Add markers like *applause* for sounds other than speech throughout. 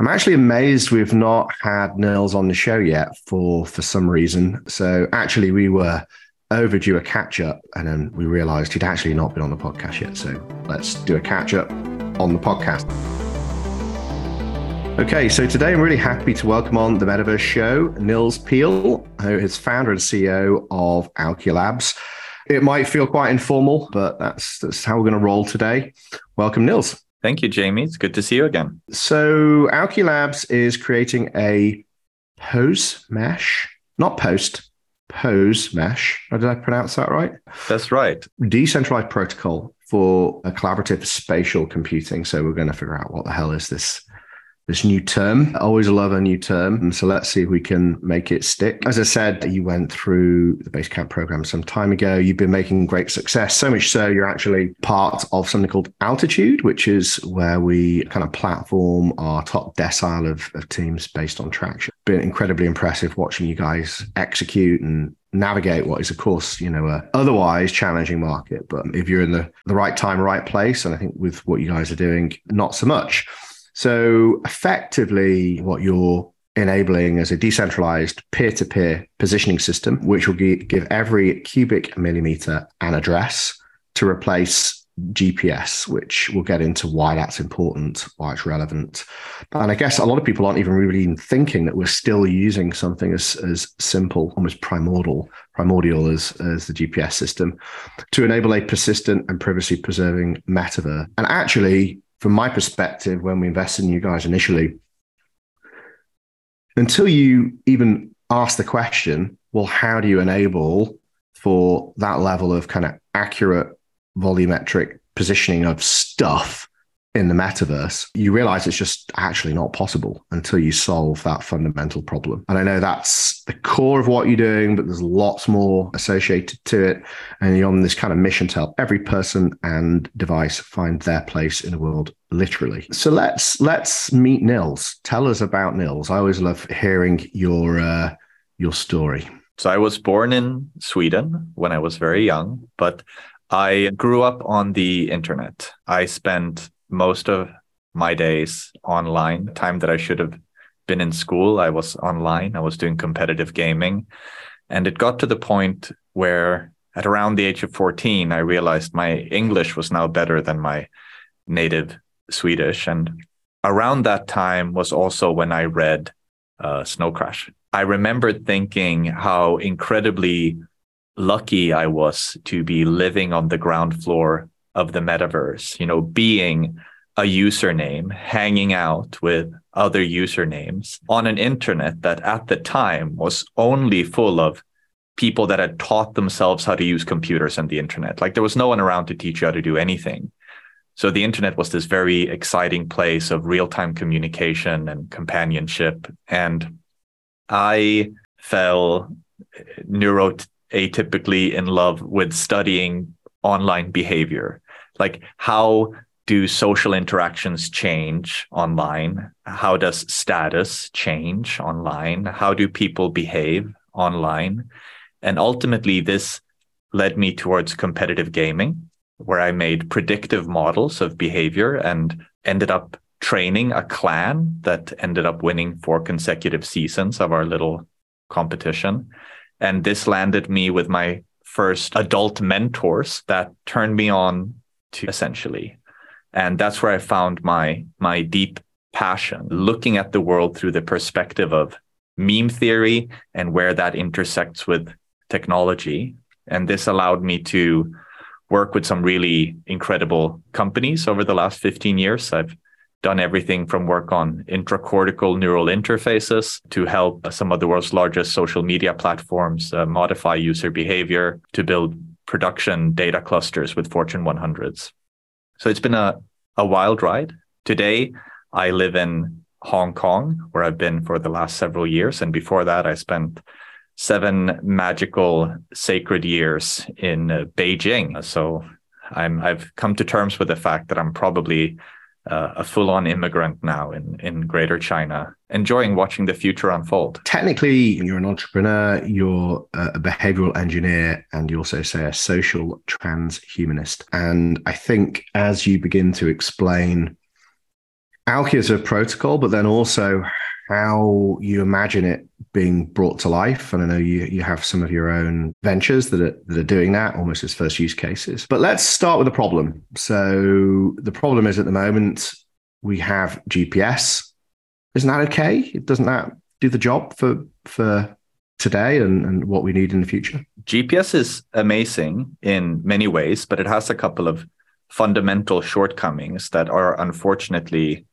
I'm actually amazed we've not had Nils on the show yet for for some reason. So actually, we were overdue a catch up, and then we realised he'd actually not been on the podcast yet. So let's do a catch up on the podcast. Okay, so today I'm really happy to welcome on the Metaverse Show Nils Pihl, who is founder and CEO of Auki Labs. It might feel quite informal, but that's that's how we're going to roll today. Welcome, Nils. Thank you, Jamie. It's good to see you again. So, Auki Labs is creating a pose mesh, not post, pose mesh. Oh, did I pronounce that right? That's right. Decentralized protocol for a collaborative spatial computing. So, we're going to figure out what the hell is this this new term. I always love a new term. So let's see if we can make it stick. As I said, you went through the Basecamp program some time ago. You've been making great success, so much so you're actually part of something called Altitude, which is where we kind of platform our top decile of, of teams based on traction. Been incredibly impressive watching you guys execute and navigate what is of course you know a otherwise challenging market but if you're in the the right time right place and i think with what you guys are doing not so much so effectively, what you're enabling is a decentralized peer-to-peer positioning system, which will give every cubic millimeter an address to replace GPS, which we'll get into why that's important, why it's relevant. And I guess a lot of people aren't even really thinking that we're still using something as, as simple, almost primordial, primordial as, as the GPS system to enable a persistent and privacy preserving metaverse. And actually, from my perspective, when we invested in you guys initially, until you even ask the question, well, how do you enable for that level of kind of accurate volumetric positioning of stuff in the metaverse, you realize it's just actually not possible until you solve that fundamental problem. And I know that's the core of what you're doing, but there's lots more associated to it. And you're on this kind of mission to help every person and device find their place in the world, literally. So let's let's meet Nils. Tell us about Nils. I always love hearing your uh, your story. So I was born in Sweden when I was very young, but I grew up on the internet. I spent most of my days online. Time that I should have been in school, I was online. I was doing competitive gaming. And it got to the point where at around the age of 14, I realized my English was now better than my native Swedish. And around that time was also when I read uh, Snow Crash. I remember thinking how incredibly lucky I was to be living on the ground floor of the metaverse, you know, being a username, hanging out with other usernames on an internet that at the time was only full of people that had taught themselves how to use computers and the internet. Like there was no one around to teach you how to do anything. So the internet was this very exciting place of real-time communication and companionship. And I fell neuroatypically in love with studying online behavior? Like how do social interactions change online? How does status change online? How do people behave online? And ultimately this led me towards competitive gaming where i made predictive models of behavior and ended up training a clan that ended up winning four consecutive seasons of our little competition. And this landed me with my first adult mentors that turned me on to essentially. And that's where I found my my deep passion, looking at the world through the perspective of meme theory and where that intersects with technology. And this allowed me to work with some really incredible companies over the last 15 years. I've done everything from work on intracortical neural interfaces to help some of the world's largest social media platforms uh, modify user behavior to build production data clusters with Fortune 100s. So it's been a, a wild ride. Today, I live in Hong Kong, where I've been for the last several years. And before that, I spent seven magical sacred years in uh, Beijing. So I'm, I've come to terms with the fact that I'm probably uh, a full-on immigrant now in in Greater China, enjoying watching the future unfold. Technically, you're an entrepreneur, you're a behavioral engineer, and you also say a social transhumanist. And I think as you begin to explain Auki as a protocol, but then also how you imagine it being brought to life. And I know you, you have some of your own ventures that are, that are doing that almost as first use cases. But let's start with the problem. So the problem is at the moment, we have GPS. Isn't that okay? Doesn't that do the job for, for today and, and what we need in the future? GPS is amazing in many ways, but it has a couple of fundamental shortcomings that are unfortunately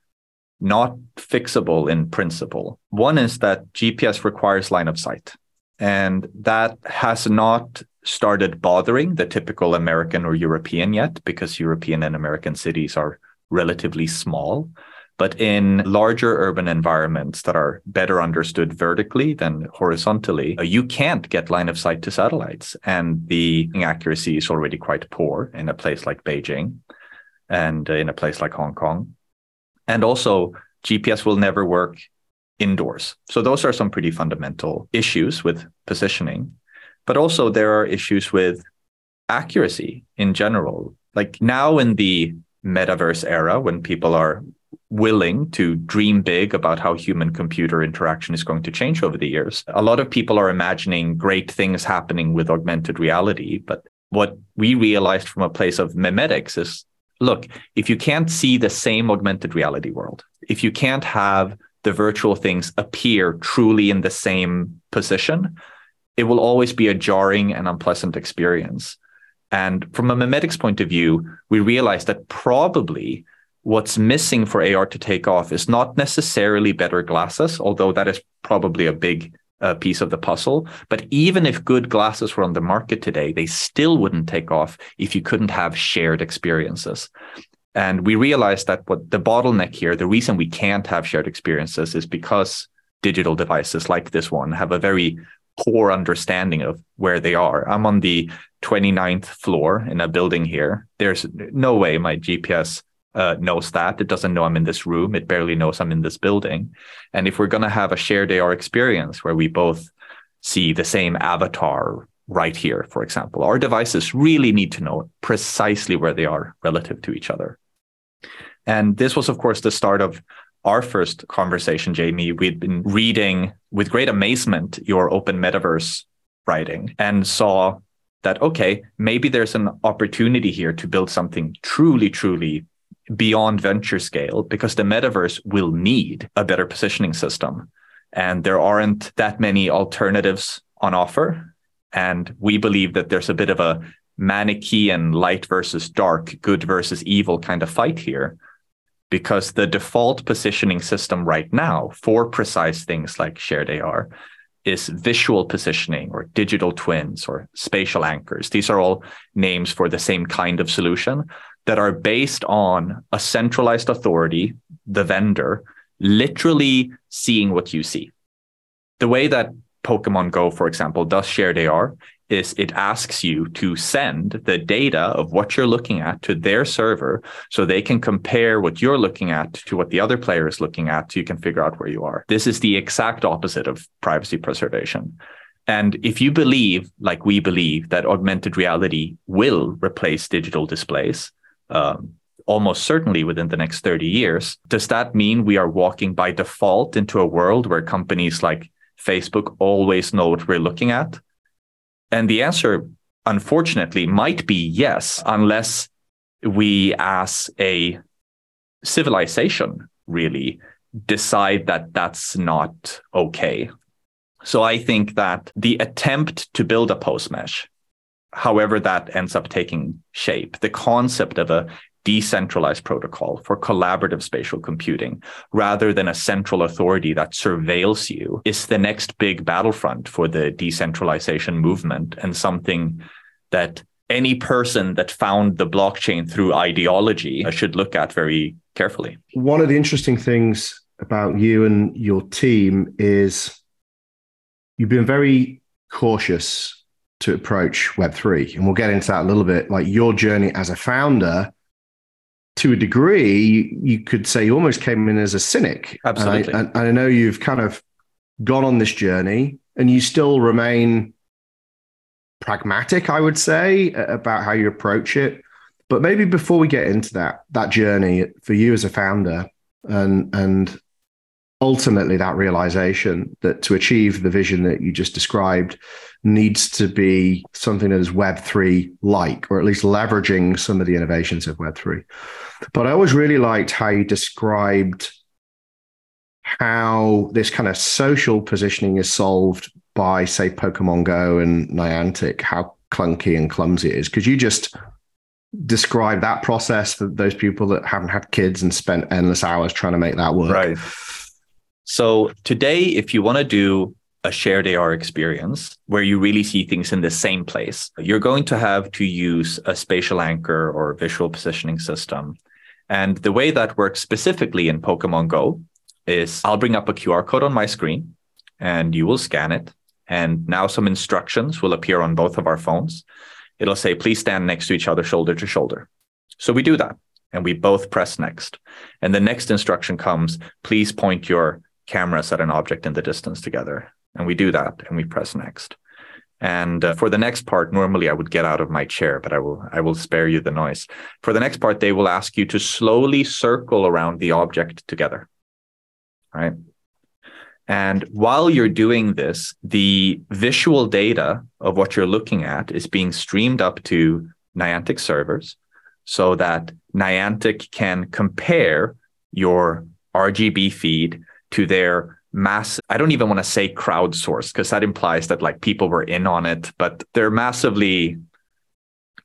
not fixable in principle. One is that GPS requires line of sight, and that has not started bothering the typical American or European yet because European and American cities are relatively small. But in larger urban environments that are better understood vertically than horizontally, uh, you can't get line of sight to satellites. And the accuracy is already quite poor in a place like Beijing and uh, in a place like Hong Kong. And also, GPS will never work indoors. So, those are some pretty fundamental issues with positioning. But also, there are issues with accuracy in general. Like now in the metaverse era, when people are willing to dream big about how human computer interaction is going to change over the years. A lot of people are imagining great things happening with augmented reality. But what we realized from a place of memetics is look, if you can't see the same augmented reality world, if you can't have the virtual things appear truly in the same position, it will always be a jarring and unpleasant experience. And from a memetics point of view, we realize that probably what's missing for AR to take off is not necessarily better glasses, although that is probably a big uh, piece of the puzzle. But even if good glasses were on the market today, they still wouldn't take off if you couldn't have shared experiences. And we realized that what the bottleneck here, the reason we can't have shared experiences is because digital devices like this one have a very poor understanding of where they are. I'm on the 29th floor in a building here. There's no way my GPS uh, knows that. It doesn't know I'm in this room. It barely knows I'm in this building. And if we're going to have a shared AR experience where we both see the same avatar right here, for example, our devices really need to know precisely where they are relative to each other. And this was, of course, the start of our first conversation, Jamie. We'd been reading with great amazement your open metaverse writing and saw that, okay, maybe there's an opportunity here to build something truly, truly beyond venture scale because the metaverse will need a better positioning system. And there aren't that many alternatives on offer. And we believe that there's a bit of a Manichean light versus dark, good versus evil kind of fight here. Because the default positioning system right now for precise things like shared AR is visual positioning or digital twins or spatial anchors. These are all names for the same kind of solution that are based on a centralized authority, the vendor, literally seeing what you see. The way that Pokemon Go, for example, does shared AR is it asks you to send the data of what you're looking at to their server so they can compare what you're looking at to what the other player is looking at so you can figure out where you are. This is the exact opposite of privacy preservation. And if you believe, like we believe, that augmented reality will replace digital displays, um, almost certainly within the next 30 years. Does that mean we are walking by default into a world where companies like Facebook always know what we're looking at? And the answer, unfortunately, might be yes, unless we, as a civilization, really decide that that's not okay. So I think that the attempt to build a pose mesh however that ends up taking shape, the concept of a decentralized protocol for collaborative spatial computing rather than a central authority that surveils you is the next big battlefront for the decentralization movement and something that any person that found the blockchain through ideology should look at very carefully. One of the interesting things about you and your team is you've been very cautious to approach Web3. And we'll get into that a little bit. Like your journey as a founder, to a degree, you could say you almost came in as a cynic. Absolutely. And I, and I know you've kind of gone on this journey and you still remain pragmatic, I would say, about how you approach it. But maybe before we get into that, that journey for you as a founder, and and ultimately that realization that to achieve the vision that you just described needs to be something that is web3 like or at least leveraging some of the innovations of web3 but i always really liked how you described how this kind of social positioning is solved by say pokemon go and niantic how clunky and clumsy it is. Because you just describe that process for those people that haven't had kids and spent endless hours trying to make that work. Right. So today, if you want to do a shared AR experience where you really see things in the same place, you're going to have to use a spatial anchor or visual positioning system. And the way that works specifically in Pokemon Go is I'll bring up a QR code on my screen and you will scan it. And now some instructions will appear on both of our phones. It'll say, please stand next to each other, shoulder to shoulder. So we do that and we both press next. And the next instruction comes, please point your cameras at an object in the distance together. And we do that and we press next. And uh, for the next part, normally I would get out of my chair, but I will I will spare you the noise. For the next part, they will ask you to slowly circle around the object together. Right. And while you're doing this, the visual data of what you're looking at is being streamed up to Niantic servers so that Niantic can compare your RGB feed to their mass i don't even want to say crowdsourced because that implies that like people were in on it but they're massively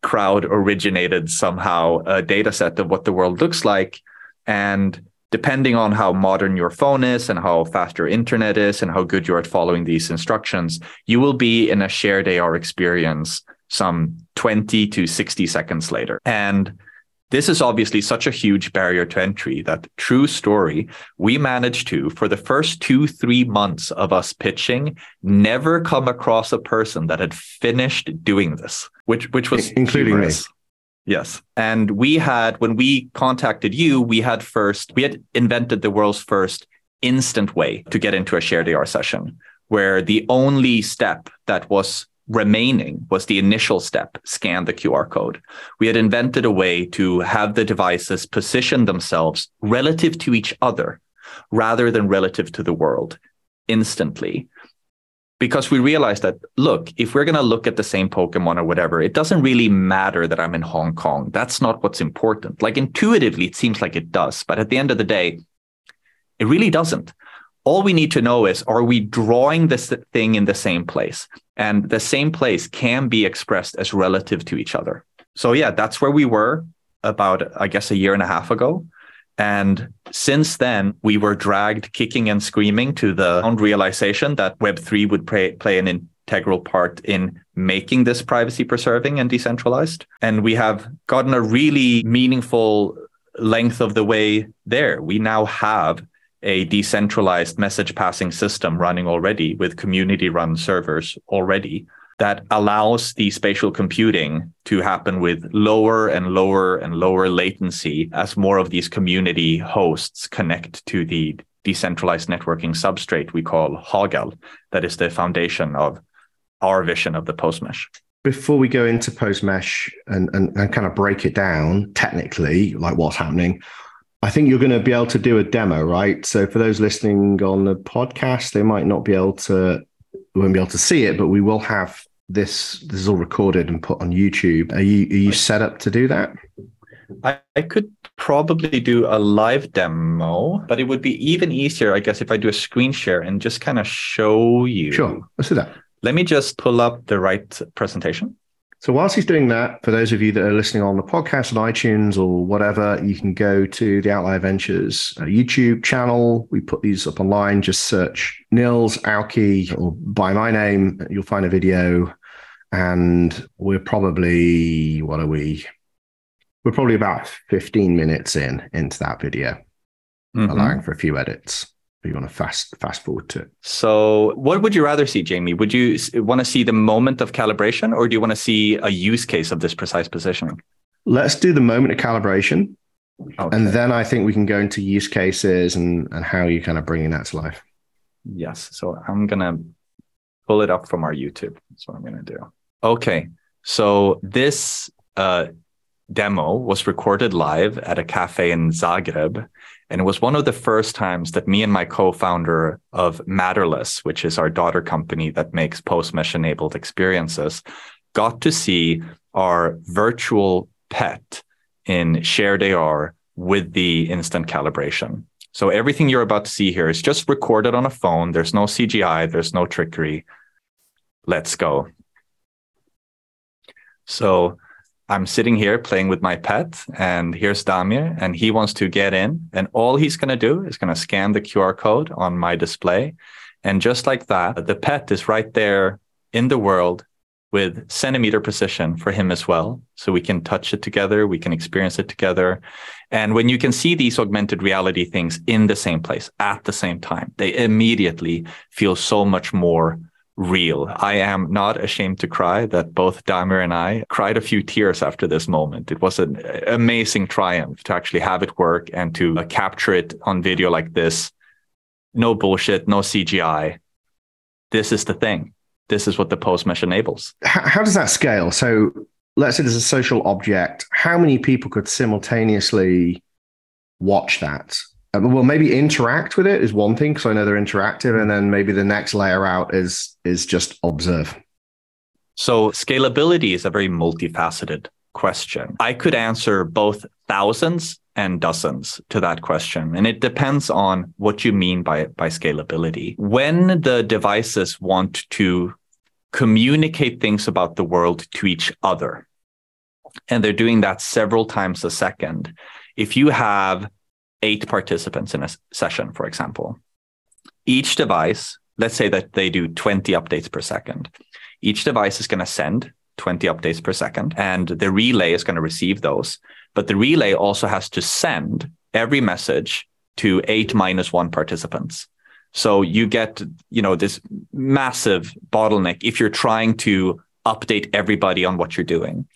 crowd originated somehow a data set of what the world looks like. And depending on how modern your phone is and how fast your internet is and how good you're at following these instructions you will be in a shared ar experience some 20 to 60 seconds later. And this is obviously such a huge barrier to entry that true story, we managed to, for the first two, three months of us pitching, never come across a person that had finished doing this, which, which was including humorous. me. Yes. And we had, when we contacted you, we had first, we had invented the world's first instant way to get into a shared AR session, where the only step that was remaining was the initial step scan the QR code. We had invented a way to have the devices position themselves relative to each other rather than relative to the world instantly. Because we realized that, look, if we're going to look at the same Pokemon or whatever, it doesn't really matter that I'm in Hong Kong. That's not what's important. Like intuitively, it seems like it does. But at the end of the day, it really doesn't all we need to know is are we drawing this thing in the same place and the same place can be expressed as relative to each other. So yeah that's where we were about i guess a year and a half ago. And since then we were dragged kicking and screaming to the realization that web3 would play, play an integral part in making this privacy preserving and decentralized. And we have gotten a really meaningful length of the way there. We now have a decentralized message passing system running already with community run servers already that allows the spatial computing to happen with lower and lower and lower latency as more of these community hosts connect to the decentralized networking substrate we call Hagall, that is the foundation of our vision of the pose mesh. Before we go into pose mesh and, and, and kind of break it down technically, like what's happening, I think you're going to be able to do a demo, right? So for those listening on the podcast, they might not be able to, won't be able to see it, but we will have this. This is all recorded and put on YouTube. Are you are you set up to do that? I, I could probably do a live demo, but it would be even easier, I guess, if I do a screen share and just kind of show you. Sure, let's do that. Let me just pull up the right presentation. So whilst he's doing that, for those of you that are listening on the podcast on iTunes or whatever, you can go to the Outlier Ventures uh, YouTube channel. We put these up online. Just search Nils Auki or by my name. You'll find a video. And we're probably, what are we? We're probably about 15 minutes in into that video, mm-hmm. allowing for a few edits you want to fast fast forward to it. So, what would you rather see, Jamie? Would you want to see the moment of calibration, or do you want to see a use case of this precise positioning? Let's do the moment of calibration, okay. and then I think we can go into use cases and and how you kind of bringing that to life. Yes. So I'm gonna pull it up from our YouTube. That's what I'm gonna do. Okay. So this uh, demo was recorded live at a cafe in Zagreb And it was one of the first times that me and my co-founder of Matterless, which is our daughter company that makes pose-mesh enabled experiences, got to see our virtual pet in shared AR with the instant calibration. So everything you're about to see here is just recorded on a phone. There's no CGI, there's no trickery. Let's go. So I'm sitting here playing with my pet, and here's Damir, and he wants to get in. And all he's going to do is going to scan the QR code on my display. And just like that, the pet is right there in the world with centimeter precision for him as well. So we can touch it together, we can experience it together. And when you can see these augmented reality things in the same place at the same time, they immediately feel so much more real. I am not ashamed to cry that both Damir and I cried a few tears after this moment. It was an amazing triumph to actually have it work and to uh, capture it on video like this. No bullshit, no CGI. This is the thing this is what the pose mesh enables. How does that scale? So let's say there's a social object. How many people could simultaneously watch that? Um, well, maybe interact with it is one thing because I know they're interactive, and then maybe the next layer out is is just observe. So scalability is a very multifaceted question. I could answer both thousands and dozens to that question. And it depends on what you mean by, by scalability. When the devices want to communicate things about the world to each other. And they're doing that several times a second. If you have eight participants in a session, for example, each device, let's say that they do 20 updates per second, each device is going to send 20 updates per second, and the relay is going to receive those. But the relay also has to send every message to eight minus one participants. So you get, you know, this massive bottleneck if you're trying to update everybody on what you're doing.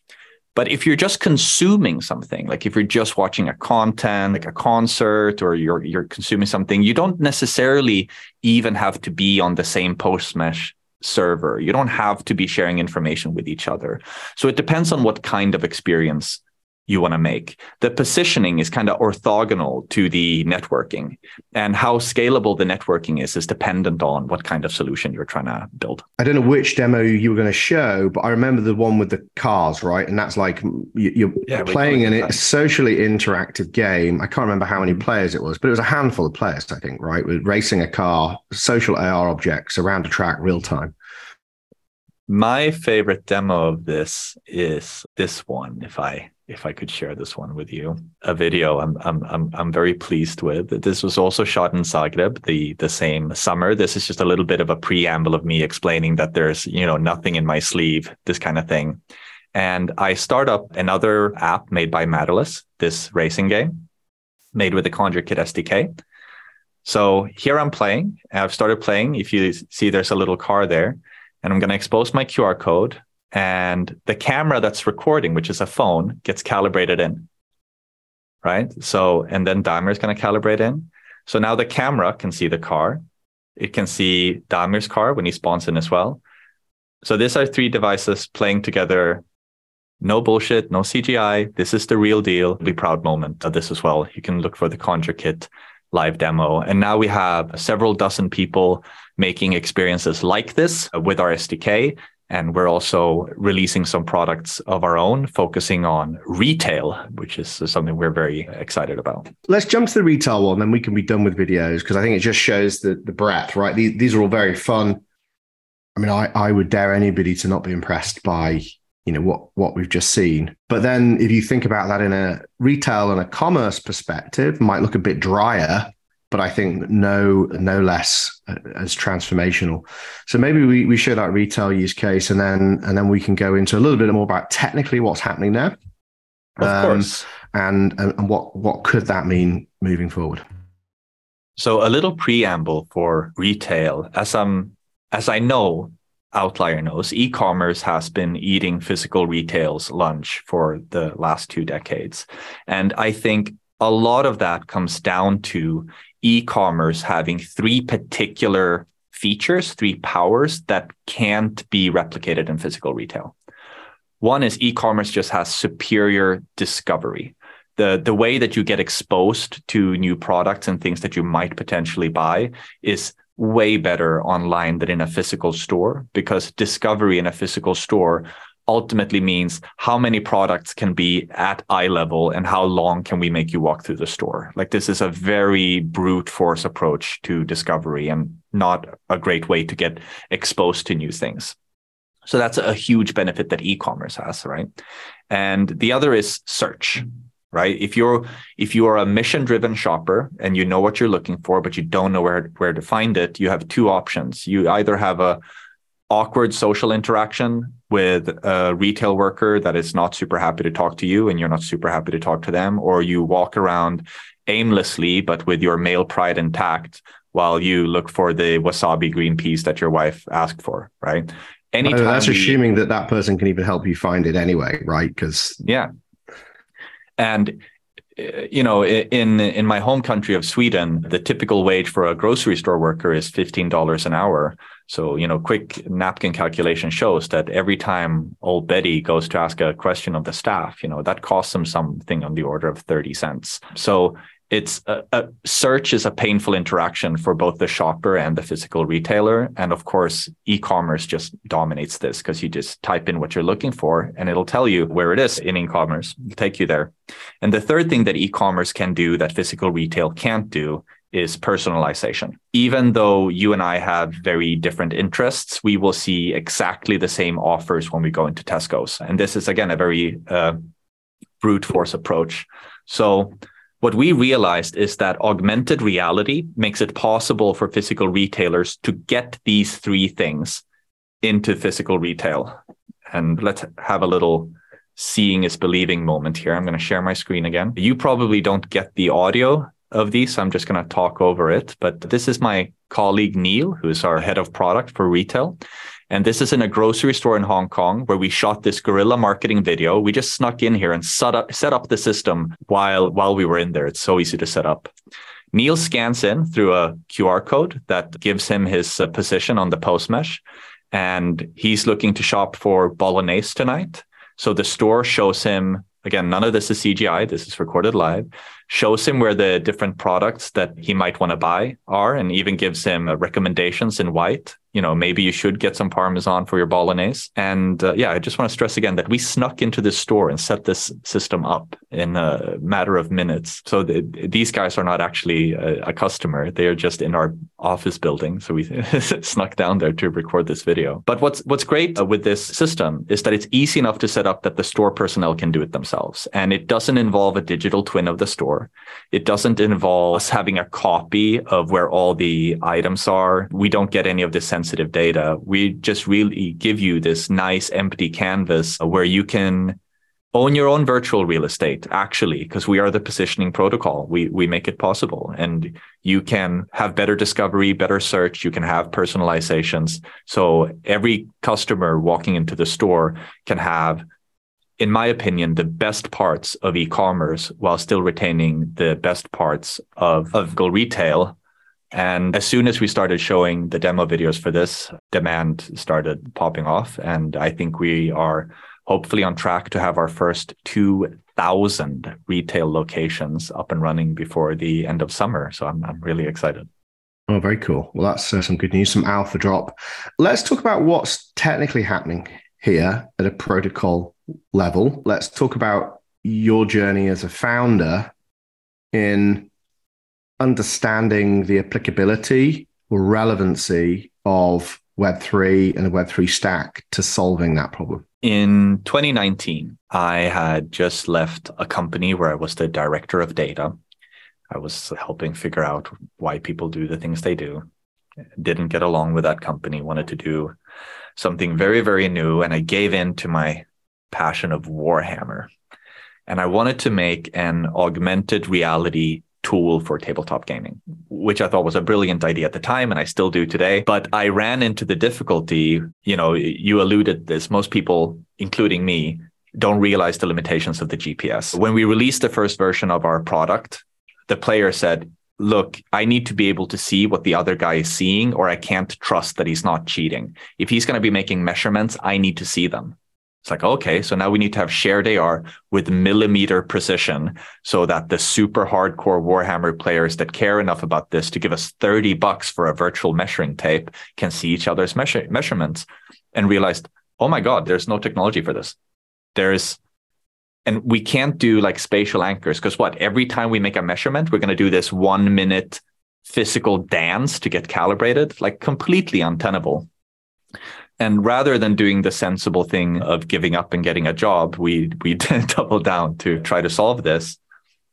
But if you're just consuming something, like if you're just watching a content, like a concert, or you're you're consuming something, you don't necessarily even have to be on the same pose mesh server. You don't have to be sharing information with each other. So it depends on what kind of experience you want to make. The positioning is kind of orthogonal to the networking, and how scalable the networking is is dependent on what kind of solution you're trying to build. I don't know which demo you were going to show, but I remember the one with the cars, right? And that's like you're yeah, playing a socially interactive game. I can't remember how many mm-hmm. players it was, but it was a handful of players, I think, right? With racing a car, social AR objects around a track, real time. My favorite demo of this is this one, if I if I could share this one with you, a video I'm I'm I'm I'm very pleased with. This was also shot in Zagreb the the same summer. This is just a little bit of a preamble of me explaining that there's you know nothing in my sleeve, this kind of thing. And I start up another app made by Matterless, this racing game, made with the ConjureKit SDK. So here I'm playing. I've started playing. If you see, there's a little car there, and I'm going to expose my QR code and the camera that's recording, which is a phone, gets calibrated in. Right. So, and then Damir is going to calibrate in. So now the camera can see the car. It can see Damir's car when he spawns in as well. So these are three devices playing together. No bullshit, no CGI. This is the real deal. Be proud moment of this as well. You can look for the ConjureKit live demo. And now we have several dozen people making experiences like this with our SDK. And we're also releasing some products of our own, focusing on retail, which is something we're very excited about. Let's jump to the retail one, then we can be done with videos because I think it just shows the, the breadth, right? These, these are all very fun. I mean, I, I would dare anybody to not be impressed by you know what what we've just seen but then if you think about that in a retail and a commerce perspective might look a bit drier but I think no no less uh, as transformational. So maybe we, we show that retail use case, and then and then we can go into a little bit more about technically what's happening there, of um, course, and, and and what what could that mean moving forward. So a little preamble for retail, as I'm as I know, Outlier knows, e-commerce has been eating physical retail's lunch for the last two decades, and I think a lot of that comes down to e-commerce having three particular features, three powers that can't be replicated in physical retail. One is e-commerce just has superior discovery. the the way that you get exposed to new products and things that you might potentially buy is way better online than in a physical store because discovery in a physical store ultimately means how many products can be at eye level and how long can we make you walk through the store. Like this is a very brute force approach to discovery and not a great way to get exposed to new things. So that's a huge benefit that e-commerce has right? And the other is search right? If you're if you are a mission driven shopper and you know what you're looking for but you don't know where where to find it you have two options. You either have a awkward social interaction with a retail worker that is not super happy to talk to you and you're not super happy to talk to them or you walk around aimlessly but with your male pride intact while you look for the wasabi green peas that your wife asked for right? Anytime that's we, assuming that that person can even help you find it anyway right? Because yeah. And you know, in in my home country of Sweden, the typical wage for a grocery store worker is fifteen dollars an hour. So, you know, quick napkin calculation shows that every time old Betty goes to ask a question of the staff, you know, that costs them something on the order of 30 cents. So it's a, a, search is a painful interaction for both the shopper and the physical retailer. And of course e-commerce just dominates this because you just type in what you're looking for and it'll tell you where it is in e-commerce. It'll take you there. And the third thing that e-commerce can do that physical retail can't do is personalization. Even though you and i have very different interests we will see exactly the same offers when we go into tesco's. And this is again a very uh, brute force approach. So what we realized is that augmented reality makes it possible for physical retailers to get these three things into physical retail. And let's have a little seeing is believing moment here. I'm going to share my screen again. You probably don't get the audio of these. So I'm just going to talk over it. But this is my colleague Neil, who's our head of product for retail. And this is in a grocery store in Hong Kong where we shot this guerrilla marketing video. We just snuck in here and set up, set up the system while, while we were in there. It's so easy to set up. Neil scans in through a QR code that gives him his uh, position on the pose mesh. And he's looking to shop for bolognese tonight. So the store shows him again, none of this is CGI. This is recorded live. Shows him where the different products that he might want to buy are, and even gives him uh, recommendations in white you know, maybe you should get some Parmesan for your bolognese. And uh, yeah, I just want to stress again that we snuck into this store and set this system up in a matter of minutes. So the, these guys are not actually a, a, customer. They are just in our office building. So we *laughs* snuck down there to record this video. But what's, what's great uh, with this system is that it's easy enough to set up that the store personnel can do it themselves. And it doesn't involve a digital twin of the store. It doesn't involve us having a copy of where all the items are. We don't get any of the sensitive data. We just really give you this nice empty canvas where you can own your own virtual real estate actually because we are the positioning protocol. We we make it possible. And you can have better discovery better search. You can have personalizations. So every customer walking into the store can have in my opinion the best parts of e-commerce while still retaining the best parts of of Go retail and as soon as we started showing the demo videos for this, demand started popping off. And I think we are hopefully on track to have our first 2,000 retail locations up and running before the end of summer. So I'm, I'm really excited. Oh, very cool. Well, that's uh, some good news, some alpha drop. Let's talk about what's technically happening here at a protocol level. Let's talk about your journey as a founder in understanding the applicability or relevancy of Web3 and the Web3 stack to solving that problem? In 2019, I had just left a company where I was the director of data. I was helping figure out why people do the things they do. Didn't get along with that company, wanted to do something very, very new. And I gave in to my passion of Warhammer. And I wanted to make an augmented reality tool for tabletop gaming, which I thought was a brilliant idea at the time, and I still do today. But I ran into the difficulty, you know, you alluded to this, most people, including me, don't realize the limitations of the GPS. When we released the first version of our product, the player said, look, I need to be able to see what the other guy is seeing, or I can't trust that he's not cheating. If he's going to be making measurements, I need to see them. It's like, okay, so now we need to have shared AR with millimeter precision so that the super hardcore Warhammer players that care enough about this to give us 30 bucks for a virtual measuring tape can see each other's measure- measurements and realized, oh my God, there's no technology for this. There's, and we can't do like spatial anchors because what? Every time we make a measurement, we're going to do this one minute physical dance to get calibrated, like completely untenable. And rather than doing the sensible thing of giving up and getting a job, we we *laughs* double down to try to solve this.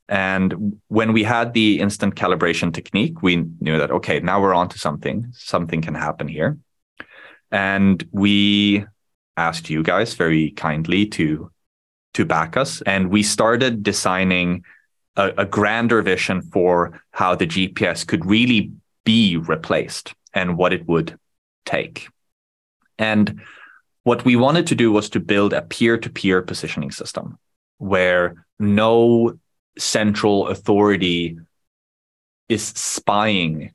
And when we had the instant calibration technique, we knew that okay, now we're on to something. Something can happen here. And we asked you guys very kindly to to back us. And we started designing a, a grander vision for how the GPS could really be replaced and what it would take. And what we wanted to do was to build a peer to peer positioning system where no central authority is spying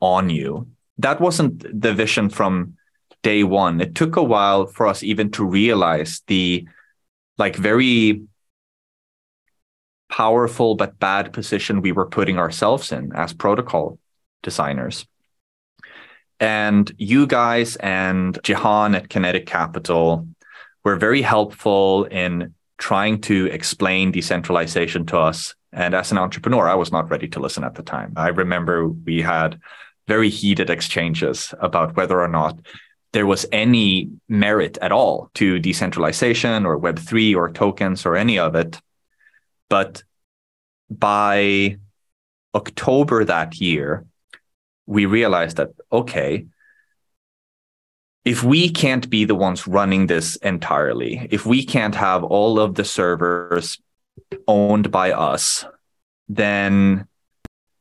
on you. That wasn't the vision from day one. It took a while for us even to realize the like very powerful but bad position we were putting ourselves in as protocol designers. And you guys and Jehan at Kenetic Capital were very helpful in trying to explain decentralization to us. And as an entrepreneur, I was not ready to listen at the time. I remember we had very heated exchanges about whether or not there was any merit at all to decentralization or Web3 or tokens or any of it. But by October that year, we realized that, okay, if we can't be the ones running this entirely, if we can't have all of the servers owned by us, then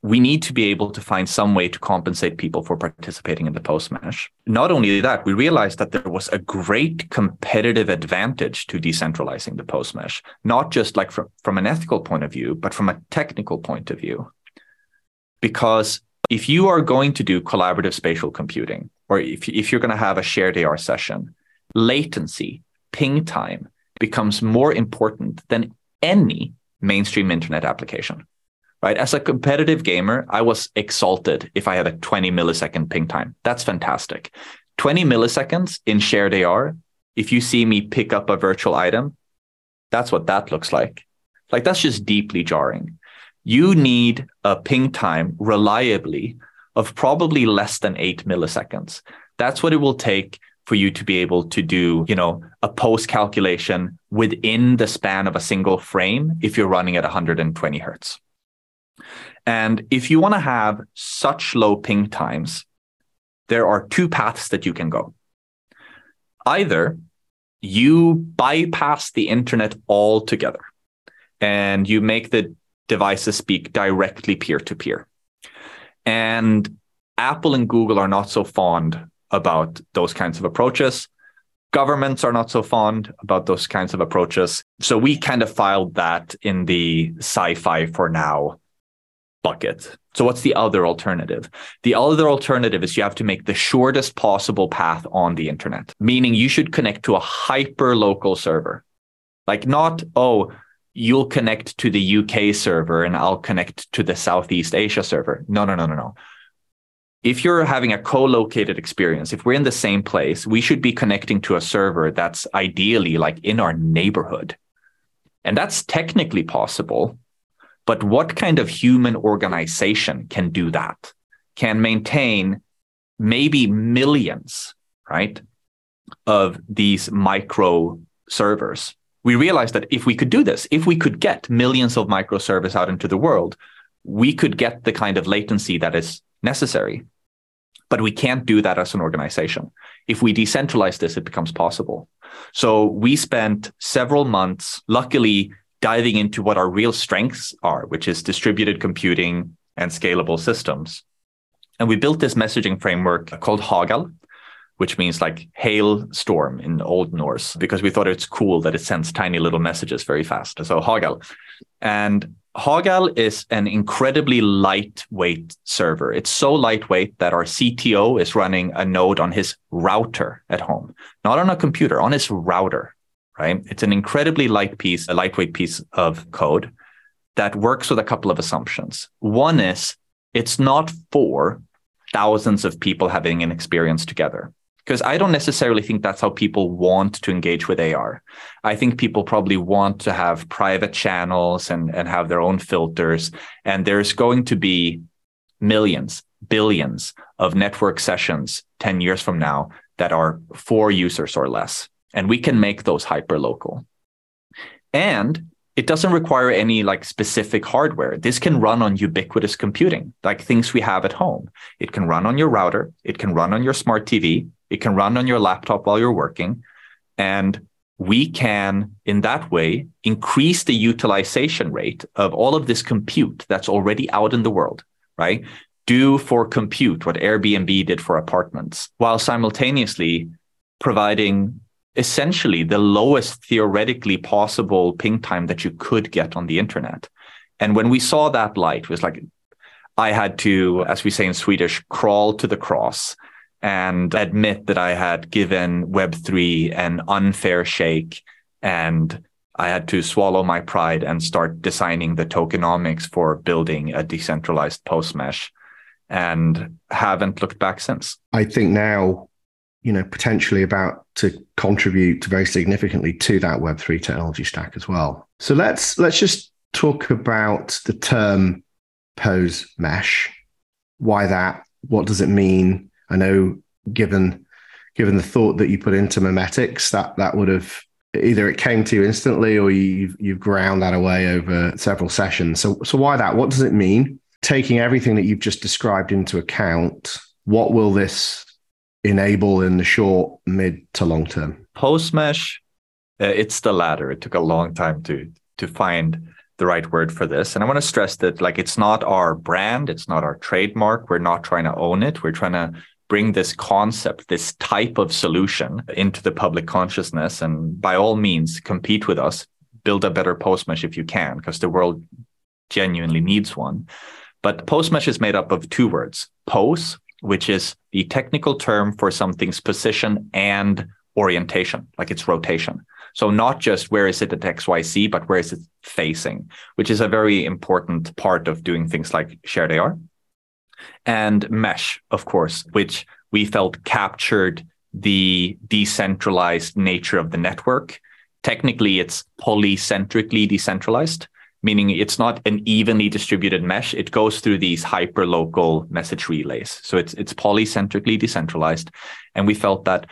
we need to be able to find some way to compensate people for participating in the pose mesh. Not only that, we realized that there was a great competitive advantage to decentralizing the pose mesh, not just like from, from an ethical point of view, but from a technical point of view. Because if you are going to do collaborative spatial computing, or if, if you're going to have a shared AR session, latency, ping time becomes more important than any mainstream internet application. Right. As a competitive gamer, I was exalted if I had a 20 millisecond ping time. That's fantastic. 20 milliseconds in shared AR, if you see me pick up a virtual item, that's what that looks like. Like that's just deeply jarring you need a ping time reliably of probably less than eight milliseconds. That's what it will take for you to be able to do, you know, a pose calculation within the span of a single frame if you're running at 120 hertz. And if you want to have such low ping times, there are two paths that you can go. Either you bypass the internet altogether and you make the devices speak directly peer to peer. And Apple and Google are not so fond about those kinds of approaches. Governments are not so fond about those kinds of approaches. So we kind of filed that in the sci fi for now bucket. So what's the other alternative? The other alternative is you have to make the shortest possible path on the internet, meaning you should connect to a hyper local server. Like not, oh, you'll connect to the UK server and I'll connect to the Southeast Asia server. No, no, no, no, no. If you're having a co-located experience, if we're in the same place, we should be connecting to a server that's ideally like in our neighborhood. And that's technically possible. But what kind of human organization can do that? Can maintain maybe millions, right, of these micro servers we realized that if we could do this, if we could get millions of microservices out into the world, we could get the kind of latency that is necessary. But we can't do that as an organization. If we decentralize this, it becomes possible. So we spent several months, luckily, diving into what our real strengths are, which is distributed computing and scalable systems. And we built this messaging framework called Hagall, which means like hail storm in Old Norse, because we thought it's cool that it sends tiny little messages very fast. So Hagall. And Hagall is an incredibly lightweight server. It's so lightweight that our CTO is running a node on his router at home, not on a computer, on his router. right? It's an incredibly light piece, a lightweight piece of code that works with a couple of assumptions. One is it's not for thousands of people having an experience together. Because I don't necessarily think that's how people want to engage with AR. I think people probably want to have private channels and, and have their own filters. And there's going to be millions, billions of network sessions 10 years from now that are for users or less. And we can make those hyper local. And it doesn't require any like specific hardware. This can run on ubiquitous computing, like things we have at home. It can run on your router. It can run on your smart TV. It can run on your laptop while you're working. And we can, in that way, increase the utilization rate of all of this compute that's already out in the world, right? Do for compute what Airbnb did for apartments, while simultaneously providing essentially the lowest theoretically possible ping time that you could get on the internet. And when we saw that light, it was like I had to, as we say in Swedish, crawl to the cross and admit that I had given Web3 an unfair shake and I had to swallow my pride and start designing the tokenomics for building a decentralized pose mesh and haven't looked back since. I think now you know, potentially about to contribute very significantly to that Web3 technology stack as well. So let's let's just talk about the term pose mesh. Why that? What does it mean? I know given given the thought that you put into memetics, that that would have either it came to you instantly or you've you've ground that away over several sessions. So so why that? What does it mean? Taking everything that you've just described into account, what will this enable in the short, mid to long term? Pose mesh, uh, it's the latter. It took a long time to to find the right word for this. And I want to stress that like it's not our brand, it's not our trademark. We're not trying to own it. We're trying to bring this concept, this type of solution into the public consciousness. And by all means, compete with us, build a better pose mesh if you can, because the world genuinely needs one. But pose mesh is made up of two words pose, which is the technical term for something's position and orientation, like its rotation. So not just where is it at XYZ, but where is it facing, which is a very important part of doing things like shared AR. And mesh, of course, which we felt captured the decentralized nature of the network. Technically, it's polycentrically decentralized, meaning it's not an evenly distributed mesh. It goes through these hyper local message relays. So it's it's polycentrically decentralized. And we felt that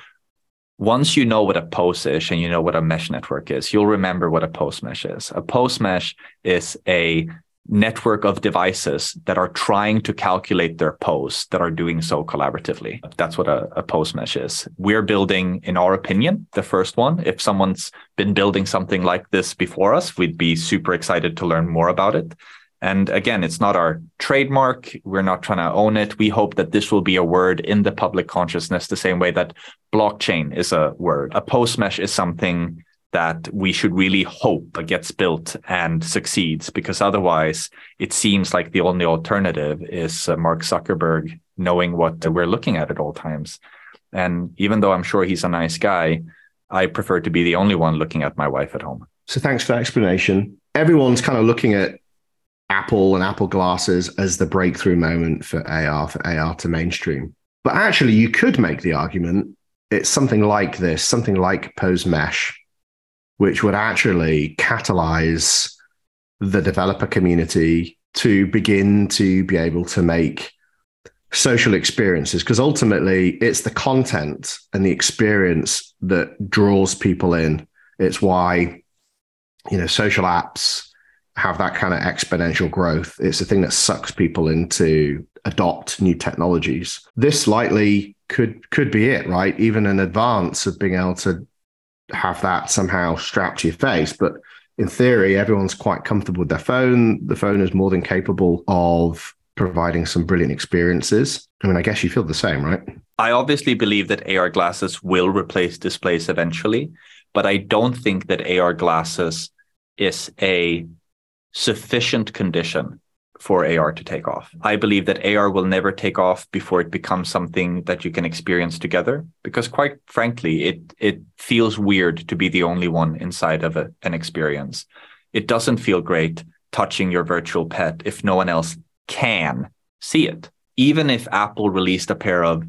once you know what a pose is and you know what a mesh network is, you'll remember what a pose mesh is. A pose mesh is a network of devices that are trying to calculate their pose that are doing so collaboratively. That's what a, a pose mesh is. We're building, in our opinion, the first one. If someone's been building something like this before us, we'd be super excited to learn more about it. And again, it's not our trademark. We're not trying to own it. We hope that this will be a word in the public consciousness, the same way that blockchain is a word. A pose mesh is something that we should really hope gets built and succeeds because otherwise it seems like the only alternative is uh, Mark Zuckerberg knowing what we're looking at at all times. And even though I'm sure he's a nice guy, I prefer to be the only one looking at my wife at home. So thanks for that explanation. Everyone's kind of looking at Apple and Apple glasses as the breakthrough moment for AR, for AR to mainstream. But actually, you could make the argument it's something like this, something like Pose Mesh, which would actually catalyze the developer community to begin to be able to make social experiences. Because ultimately it's the content and the experience that draws people in. It's why you know social apps have that kind of exponential growth. It's the thing that sucks people into adopt new technologies. This likely could could be it right? Even in advance of being able to have that somehow strapped to your face. But in theory, everyone's quite comfortable with their phone. The phone is more than capable of providing some brilliant experiences. I mean, I guess you feel the same, right? I obviously believe that AR glasses will replace displays eventually, but I don't think that AR glasses is a sufficient condition for AR to take off. I believe that AR will never take off before it becomes something that you can experience together because quite frankly it it feels weird to be the only one inside of a, an experience. It doesn't feel great touching your virtual pet if no one else can see it. Even if Apple released a pair of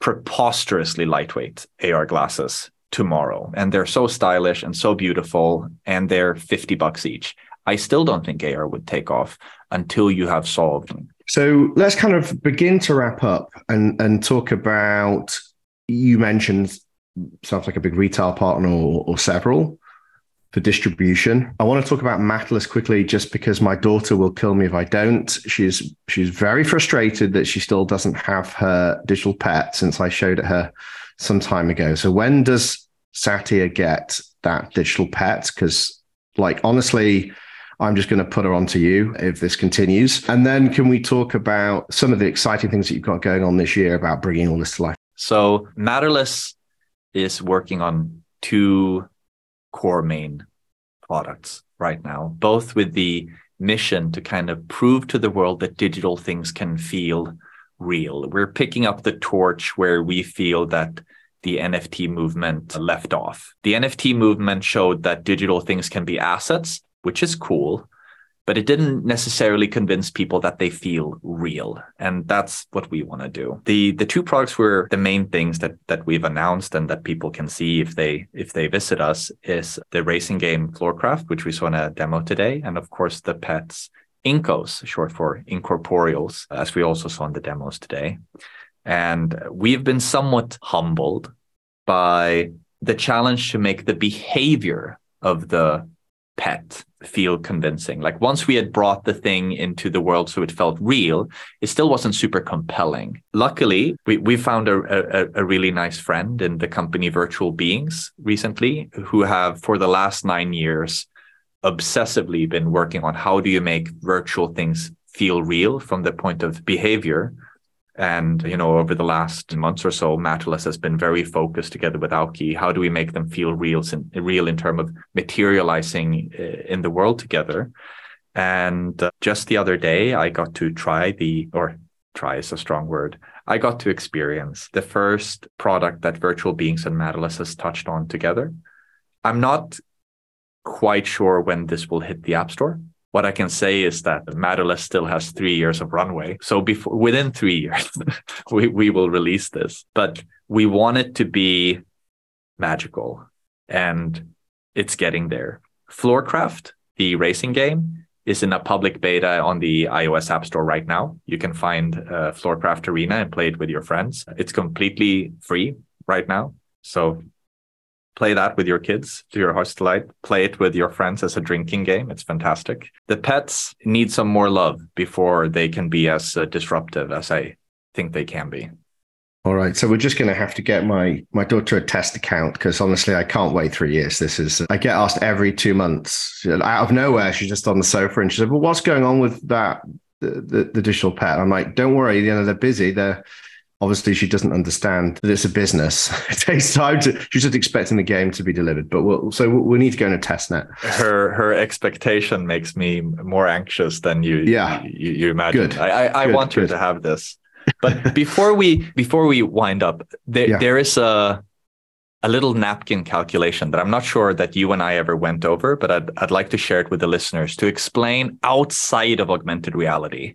preposterously lightweight AR glasses tomorrow and they're so stylish and so beautiful and they're 50 bucks each I still don't think AR would take off until you have solved. So let's kind of begin to wrap up and, and talk about you mentioned sounds like a big retail partner or, or several for distribution. I want to talk about Matterless quickly just because my daughter will kill me if I don't. She's she's very frustrated that she still doesn't have her digital pet since I showed it her some time ago. So when does Satya get that digital pet? Because like honestly, I'm just going to put her onto you if this continues. And then can we talk about some of the exciting things that you've got going on this year about bringing all this to life? So Matterless is working on two core main products right now, both with the mission to kind of prove to the world that digital things can feel real. We're picking up the torch where we feel that the NFT movement left off. The NFT movement showed that digital things can be assets which is cool, but it didn't necessarily convince people that they feel real. And that's what we want to do. The the two products were the main things that that we've announced and that people can see if they if they visit us is the racing game Floorcraft, which we saw in a demo today, and of course the pets Incos, short for incorporeals, as we also saw in the demos today. And we've been somewhat humbled by the challenge to make the behavior of the pet feel convincing. Like once we had brought the thing into the world so it felt real, it still wasn't super compelling. Luckily, we, we found a, a, a really nice friend in the company Virtual Beings recently who have, for the last nine years, obsessively been working on how do you make virtual things feel real from the point of behavior and you know, over the last months or so, Matterless has been very focused together with Auki. How do we make them feel real, real in terms of materializing uh, in the world together? And uh, just the other day, I got to try the, or try is a strong word. I got to experience the first product that Virtual Beings and Matterless has touched on together. I'm not quite sure when this will hit the App Store. What I can say is that Matterless still has three years of runway. So before within three *laughs* years, we, we will release this. But we want it to be magical and it's getting there. Floorcraft, the racing game, is in a public beta on the iOS App Store right now. You can find uh, Floorcraft Arena and play it with your friends. It's completely free right now. So play that with your kids to your heart's delight. Play it with your friends as a drinking game. It's fantastic. The pets need some more love before they can be as uh, disruptive as I think they can be. All right, so we're just going to have to get my my daughter a test account because honestly, I can't wait three years. This is I get asked every two months out of nowhere. She's just on the sofa and she said, "Well, what's going on with that the, the, the digital pet?" I'm like, "Don't worry, you know they're busy. They're obviously she doesn't understand that it's a business. *laughs* it takes time to. She's just expecting the game to be delivered. But we'll, so we need to go in a test net. Her her expectation makes me more anxious than you. Yeah, you, you imagine. Good. I I, good, want her good. to have this. But *laughs* before we before we wind up, there yeah. there is a a little napkin calculation that I'm not sure that you and I ever went over, but I'd I'd like to share it with the listeners to explain outside of augmented reality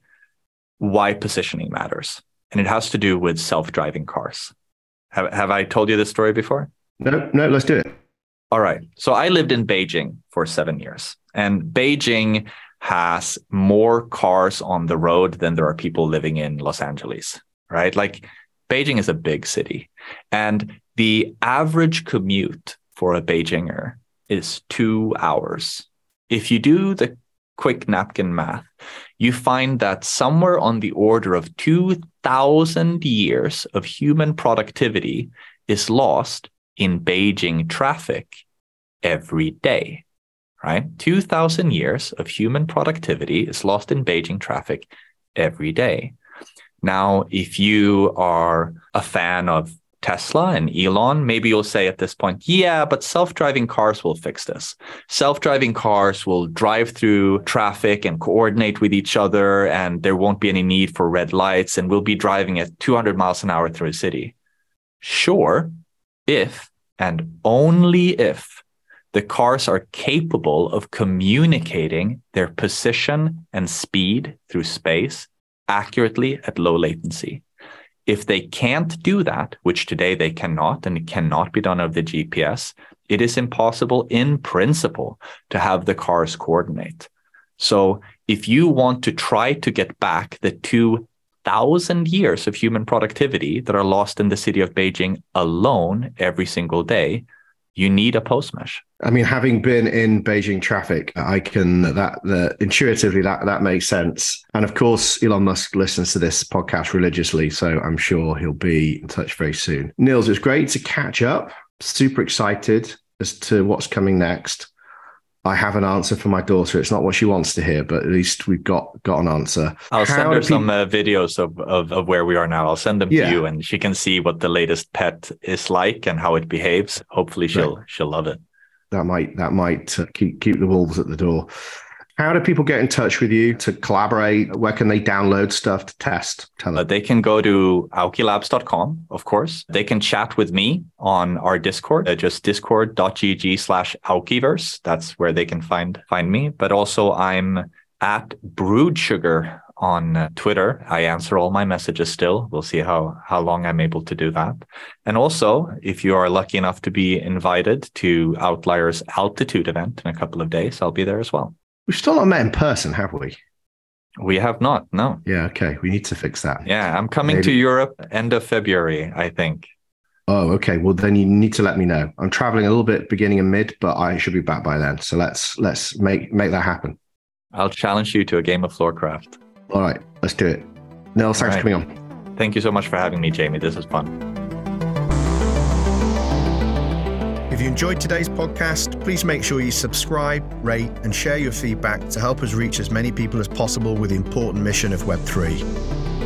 why positioning matters and it has to do with self-driving cars. Have, have I told you this story before? No, no, let's do it. All right. So I lived in Beijing for seven years, and Beijing has more cars on the road than there are people living in Los Angeles, right? Like Beijing is a big city, and the average commute for a Beijinger is two hours. If you do the quick napkin math, you find that somewhere on the order of 2,000 years of human productivity is lost in Beijing traffic every day, right? 2,000 years of human productivity is lost in Beijing traffic every day. Now, if you are a fan of Tesla and Elon, maybe you'll say at this point, yeah, but self driving cars will fix this. Self driving cars will drive through traffic and coordinate with each other, and there won't be any need for red lights, and we'll be driving at 200 miles an hour through a city. Sure, if and only if the cars are capable of communicating their position and speed through space accurately at low latency. If they can't do that, which today they cannot, and it cannot be done over the GPS, it is impossible in principle to have the cars coordinate. So if you want to try to get back the 2,000 years of human productivity that are lost in the city of Beijing alone every single day, you need a pose mesh. I mean, having been in Beijing traffic, I can that intuitively that that makes sense. And of course, Elon Musk listens to this podcast religiously, so I'm sure he'll be in touch very soon. Nils, it's great to catch up. Super excited as to what's coming next. I have an answer for my daughter. It's not what she wants to hear, but at least we've got got an answer. I'll How send her some uh, videos of, of, of where we are now. I'll send them yeah. to you, and she can see what the latest pet is like and how it behaves. Hopefully, she'll right. she'll love it. That might that might uh, keep keep the wolves at the door. How do people get in touch with you to collaborate? Where can they download stuff to test? Tell Uh, they can go to aukilabs.com, of course. They can chat with me on our Discord, uh, just discord.gg slash aukiverse. That's where they can find find me. But also I'm at Brewed Sugar on Twitter. I answer all my messages still. We'll see how how long I'm able to do that. And also, if you are lucky enough to be invited to Outlier's altitude event in a couple of days, I'll be there as well. We've still not met in person, have we? We have not. No. Yeah. Okay. We need to fix that. Yeah, I'm coming Maybe. to Europe end of February, I think. Oh, okay. Well, then you need to let me know. I'm traveling a little bit beginning and mid, but I should be back by then. So let's let's make make that happen. I'll challenge you to a game of Floorcraft. All right, let's do it. Nils, thanks right. for coming on. Thank you so much for having me, Jamie. This is fun. If you enjoyed today's podcast, please make sure you subscribe, rate, and share your feedback to help us reach as many people as possible with the important mission of Web3.